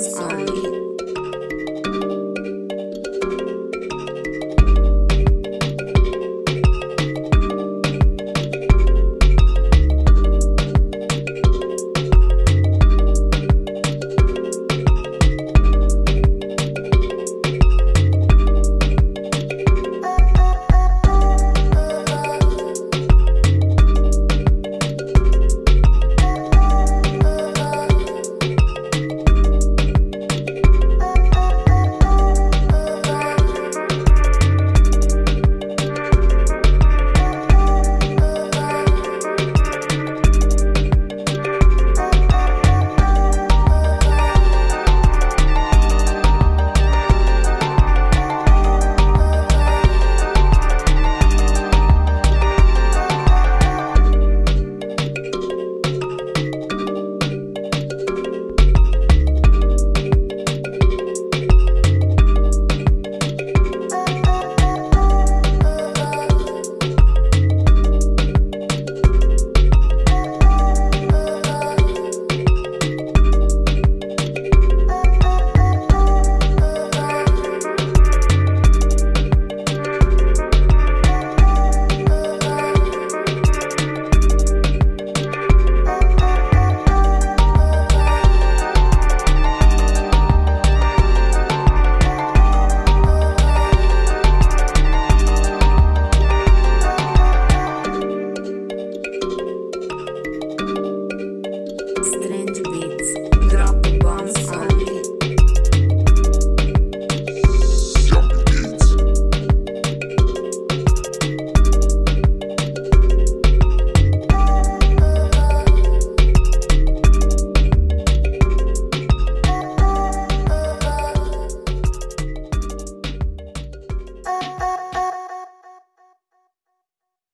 sounds on beat.